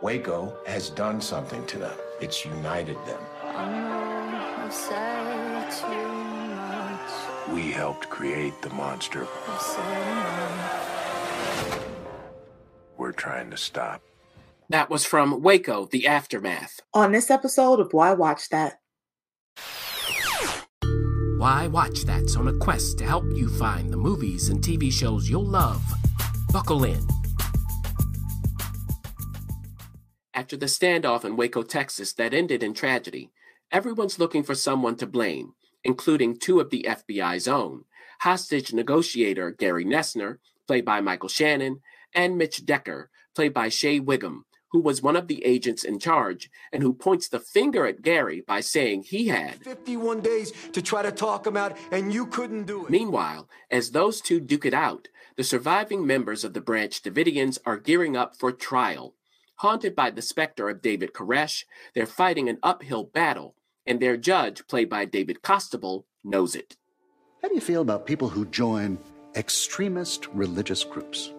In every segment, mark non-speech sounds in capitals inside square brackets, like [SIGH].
Waco has done something to them. It's united them. We helped create the monster we're trying to stop. That was from Waco, The Aftermath. On this episode of Why Watch That. Why Watch That's on a quest to help you find the movies and TV shows you'll love. Buckle in. After the standoff in Waco, Texas that ended in tragedy, everyone's looking for someone to blame, including two of the FBI's own hostage negotiator Gary Noesner, played by Michael Shannon, and Mitch Decker, played by Shea Whigham, who was one of the agents in charge and who points the finger at Gary by saying he had 51 days to try to talk him out, and you couldn't do it. Meanwhile, as those two duke it out, the surviving members of the Branch Davidians are gearing up for trial. Haunted by the specter of David Koresh, they're fighting an uphill battle, and their judge, played by David Costabile, knows it. How do you feel about people who join extremist religious groups?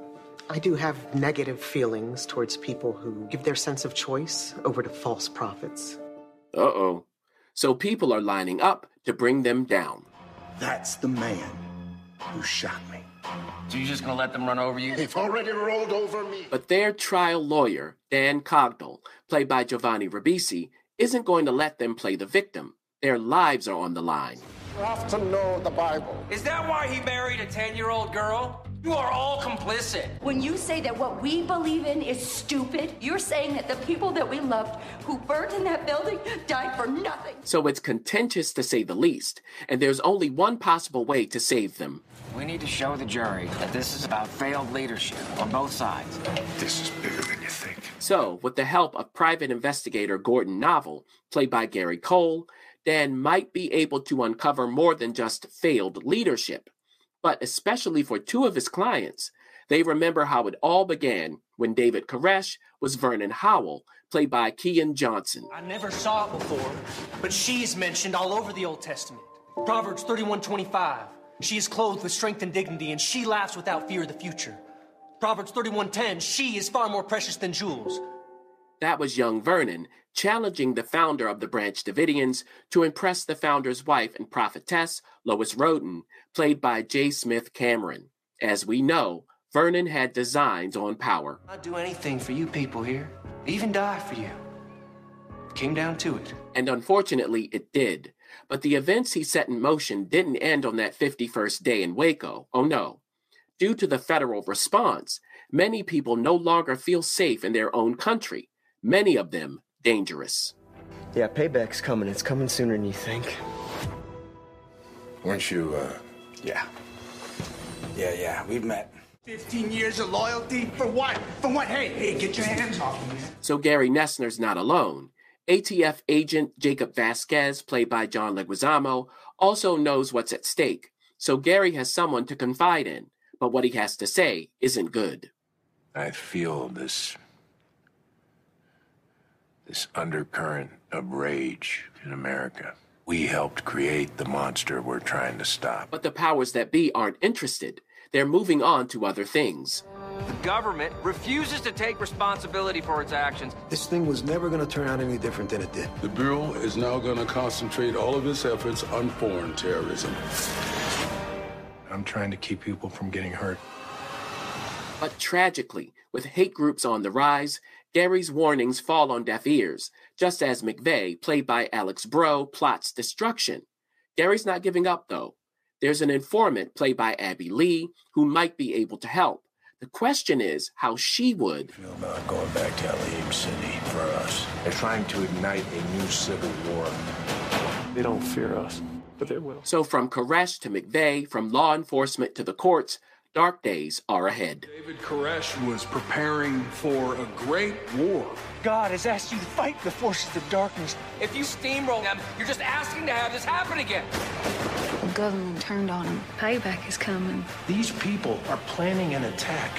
I do have negative feelings towards people who give their sense of choice over to false prophets. Uh oh. So people are lining up to bring them down. That's the man who shot me. So you're just gonna let them run over you? They've already rolled over me. But their trial lawyer, Dan Cogdell, played by Giovanni Ribisi, isn't going to let them play the victim. Their lives are on the line. You have to know the Bible. Is that why he married a 10 year old girl? You are all complicit. When you say that what we believe in is stupid, you're saying that the people that we loved who burned in that building died for nothing. So it's contentious to say the least, and there's only one possible way to save them. We need to show the jury that this is about failed leadership on both sides. This is bigger than you think. So, with the help of private investigator Gordon Novel, played by Gary Cole, Dan might be able to uncover more than just failed leadership. But especially for two of his clients, they remember how it all began when David Koresh was Vernon Howell, played by Keean Johnson. I never saw it before, but she is mentioned all over the Old Testament. Proverbs 31:25. She is clothed with strength and dignity, and she laughs without fear of the future. Proverbs 31:10. She is far more precious than jewels. That was young Vernon challenging the founder of the Branch Davidians to impress the founder's wife and prophetess, Lois Roden, played by J. Smith Cameron. As we know, Vernon had designs on power. I'd do anything for you people here, even die for you. Came down to it. And unfortunately, it did. But the events he set in motion didn't end on that 51st day in Waco. Oh no. Due to the federal response, many people no longer feel safe in their own country, many of them dangerous. Yeah, payback's coming. It's coming sooner than you think. Weren't you, uh, Yeah. Yeah, yeah, we've met. 15 years of loyalty? For what? For what? Hey, hey, get your hands off me. So Gary Noesner's not alone. ATF agent Jacob Vasquez, played by John Leguizamo, also knows what's at stake. So Gary has someone to confide in, but what he has to say isn't good. I feel this. This undercurrent of rage in America. We helped create the monster we're trying to stop. But the powers that be aren't interested. They're moving on to other things. The government refuses to take responsibility for its actions. This thing was never going to turn out any different than it did. The Bureau is now going to concentrate all of its efforts on foreign terrorism. I'm trying to keep people from getting hurt. But tragically, with hate groups on the rise, Gary's warnings fall on deaf ears, just as McVeigh, played by Alex Breaux, plots destruction. Gary's not giving up, though. There's an informant, played by Abbey Lee, who might be able to help. The question is how she would. Feel about going back to Elohim City for us. They're trying to ignite a new civil war. They don't fear us, but they will. So, from Koresh to McVeigh, from law enforcement to the courts, dark days are ahead. David Koresh was preparing for a great war. God has asked you to fight the forces of darkness. If you steamroll them, you're just asking to have this happen again. The government turned on him. Payback is coming. These people are planning an attack.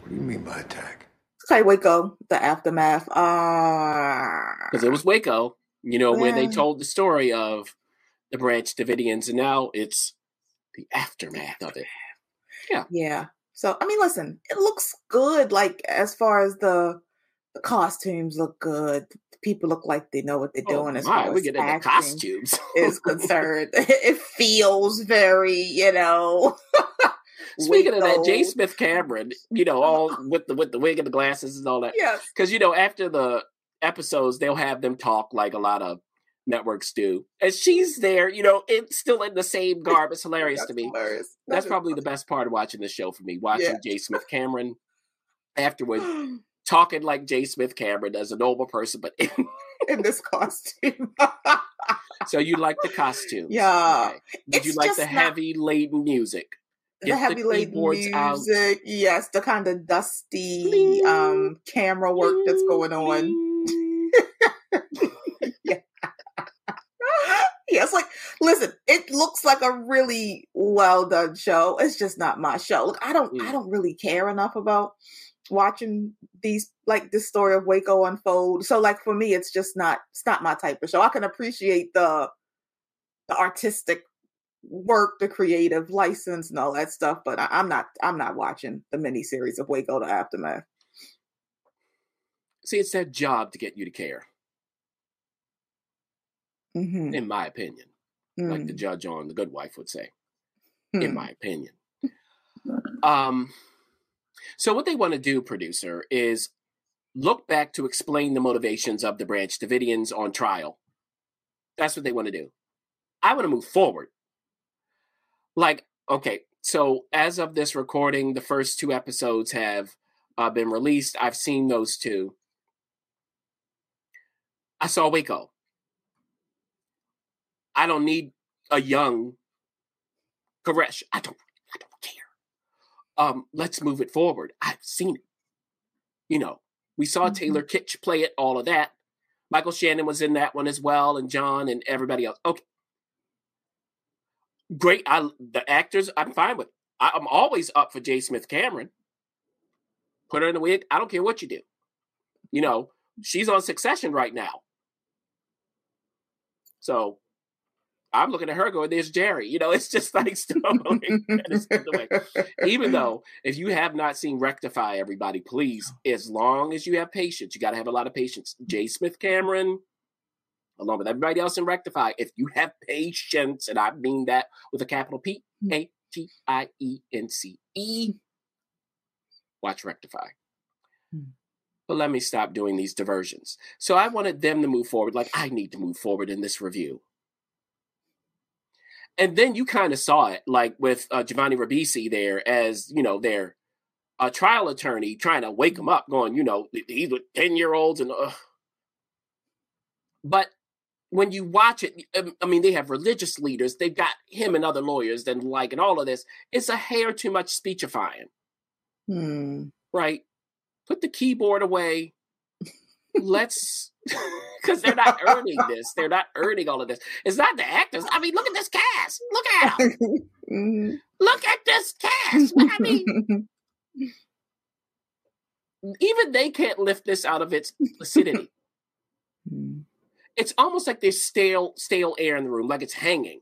What do you mean by attack? Okay, Waco, the aftermath. Uh, Because it was Waco, you know, where they told the story of the Branch Davidians, and now it's the aftermath of it. yeah. Yeah. So I mean, listen, it looks good. Like as far as the the costumes look good. The people look like they know what they're Oh doing as my, far we as get into costumes. is [LAUGHS] concerned. [LAUGHS] it feels very, you know. [LAUGHS] Speaking of that, J. Waco. Smith Cameron, you know, uh-huh. all with the with the wig and the glasses and all that. Yes. Because you know, after the episodes, they'll have them talk like a lot of networks do, and she's there. You know, it's still in the same [LAUGHS] garb. It's hilarious to me. hilarious. That's That is probably the best part of watching the show for me. Watching Yeah. J. Smith Cameron afterward [GASPS] talking like J. Smith Cameron as a normal person, but [LAUGHS] in this costume. so you like the [LAUGHS] costumes. Yeah. Okay. Did you like the not- heavy laden music? the Get heavy laden keyboards out. music, yes, the kind of dusty um camera work that's going on. yeah. yeah, it's like listen, it looks like a really well done show. It's just not my show. Look, I don't I don't really care enough about watching these like this story of Waco unfold. So like for me it's just not it's not my type of show. I can appreciate the the artistic work, the creative license and all that stuff, but I, I'm not I'm not watching the miniseries of Waco the Aftermath. See, it's their job to get you to care, Mhm. in my opinion. Like the Mm. judge on The Good Wife would say, Hmm. in my opinion. Um, so what they want to do, producer, is look back to explain the motivations of the Branch Davidians on trial. That's what they want to do. I want to move forward. Like, okay, so as of this recording, the first two episodes have uh, been released. I've seen those two. I saw Waco. I don't need a young Koresh. I don't I don't care. Um, let's move it forward. I've seen it. You know, we saw Mhm. Taylor Kitsch play it, all of that. Michael Shannon was in that one as well, and John and everybody else. Okay. Great. I the actors, I'm fine with. I, I'm always up for J. Smith Cameron. Put her in the wig. I don't care what you do. You know, she's on succession right now. So I'm looking at her going, there's Gerri. You know, [LAUGHS] it's just like still Even though if you have not seen Rectify, everybody, please, as long as you have patience, you got to have a lot of patience. J. Smith Cameron, along with everybody else in Rectify, if you have patience, and I mean that with a capital P hmm. A T I E N C E, hmm. watch Rectify. Hmm. But let me stop doing these diversions. So I wanted them to move forward, like I need to move forward in this review. And then you kind of saw it, like with uh, Giovanni Ribisi there, as you know, their uh, trial attorney trying to wake him up, going, you know, he's with ten year olds, and uh. but when you watch it, um, I mean, they have religious leaders, they've got him and other lawyers, and like, and all of this, it's a hair too much speechifying, Hmm. right? Put the keyboard away. Let's, [LAUGHS] because they're not earning this. They're not earning all of this. It's not the actors. I mean, look at this cast. Look at them. Mhm. Look at this cast. I mean, even they can't lift this out of its acidity. it's almost like there's stale, stale air in the room, like it's hanging,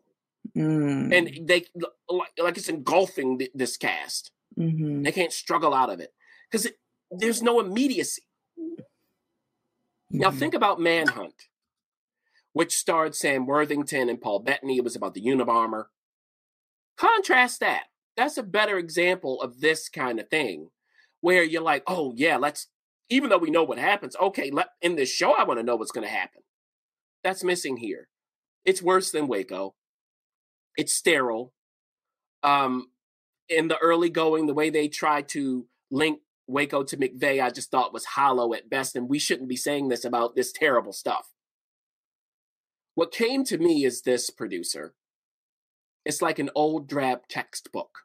Mm. and they like, like it's engulfing th- this cast. Mhm. They can't struggle out of it because there's no immediacy. Now think about Manhunt, which starred Sam Worthington and Paul Bettany. It was about the Unabomber. Contrast that. That's a better example of this kind of thing, where you're like, oh yeah, let's. Even though we know what happens, okay, let in this show, I want to know what's going to happen. That's missing here. It's worse than Waco. It's sterile. Um, in the early going, the way they tried to link Waco to McVeigh, I just thought was hollow at best, and we shouldn't be saying this about this terrible stuff. What came to me is this producer. It's like an old drab textbook.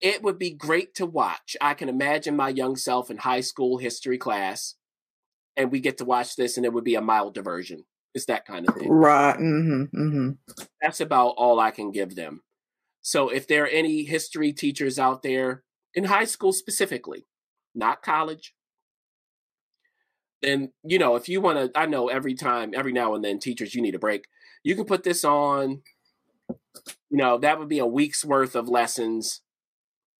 It would be great to watch. I can imagine my young self in high school history class, and we get to watch this, and it would be a mild diversion. It's that kind of thing. Right. hmm hmm That's about all I can give them. So if there are any history teachers out there in high school specifically, not college, then you know if you want to i know every time every now and then teachers you need a break you can put this on you know that would be a week's worth of lessons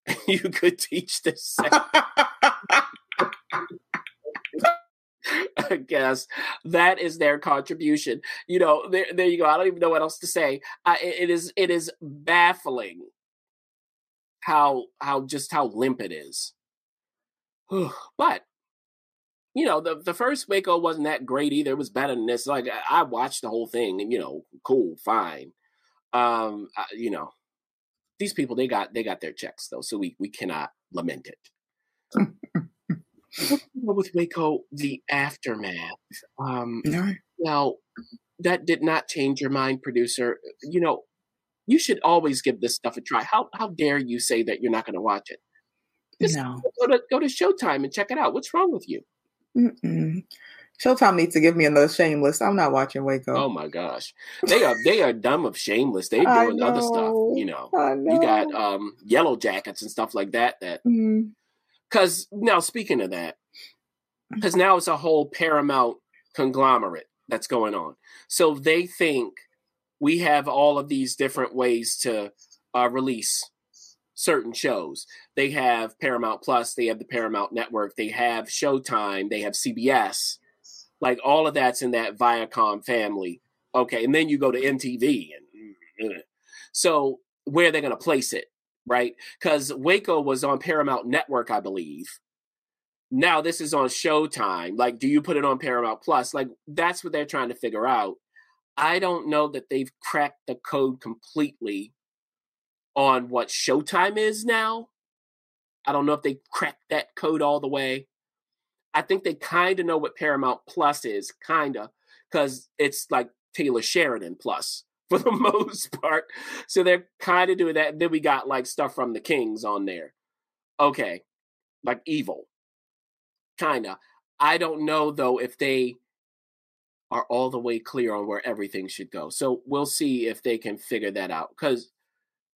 [LAUGHS] you could teach this. I guess that is their contribution. You know, there, there you go. I don't even know what else to say. Uh, it, it is it is baffling how how just how limp it is. But you know, the the first Waco wasn't that great either. It was better than this. Like I, I watched the whole thing, and you know, cool, fine. Um, uh, you know, these people they got they got their checks though, so we we cannot lament it. [LAUGHS] with Waco, the aftermath. Um, no. Now, that did not change your mind, producer. You know, you should always give this stuff a try. How how dare you say that you're not going to watch it? Just no. Go to go to Showtime and check it out. What's wrong with you? Mm-mm. Showtime needs to give me another Shameless. I'm not watching Waco. Oh my gosh, they are they are dumb of Shameless. They're doing other stuff. You know. know, you got um, Yellow Jackets and stuff like that. That because mm-hmm. now speaking of that, because now it's a whole Paramount conglomerate that's going on. So they think we have all of these different ways to uh, release certain shows. They have Paramount Plus, they have the Paramount Network, they have Showtime, they have CBS. Like all of that's in that Viacom family. Okay, and then you go to MTV and mm, mm. so where are they're going to place it, right? Cuz Waco was on Paramount Network, I believe. Now this is on Showtime. Like do you put it on Paramount Plus? Like that's what they're trying to figure out. I don't know that they've cracked the code completely on what Showtime is now. I don't know if they cracked that code all the way. I think they kind of know what Paramount Plus is, kind of, because it's like Taylor Sheridan Plus [LAUGHS] for the most part. So they're kind of doing that. Then we got like stuff from the Kings on there. Okay, like Evil, kind of. I don't know though if they are all the way clear on where everything should go. So we'll see if they can figure that out. Because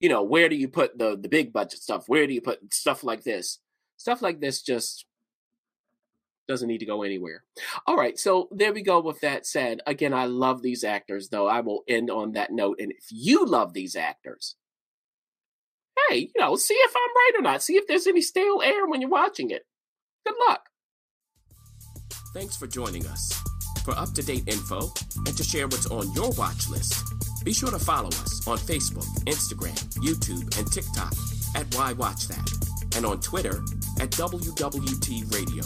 you know, where do you put the the big budget stuff? Where do you put stuff like this? Stuff like this just doesn't need to go anywhere. All right, so there we go with that said. Again, I love these actors though. I will end on that note and if you love these actors, hey, you know, see if I'm right or not. See if there's any stale air when you're watching it. Good luck. Thanks for joining us. For up to date info and to share what's on your watch list, be sure to follow us on Facebook, Instagram, YouTube, and TikTok at Why Watch That, and on Twitter at WWT Radio.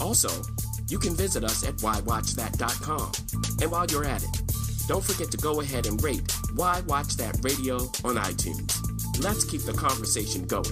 Also, you can visit us at whywatchthat.com. And while you're at it, don't forget to go ahead and rate Why Watch That Radio on iTunes. Let's keep the conversation going.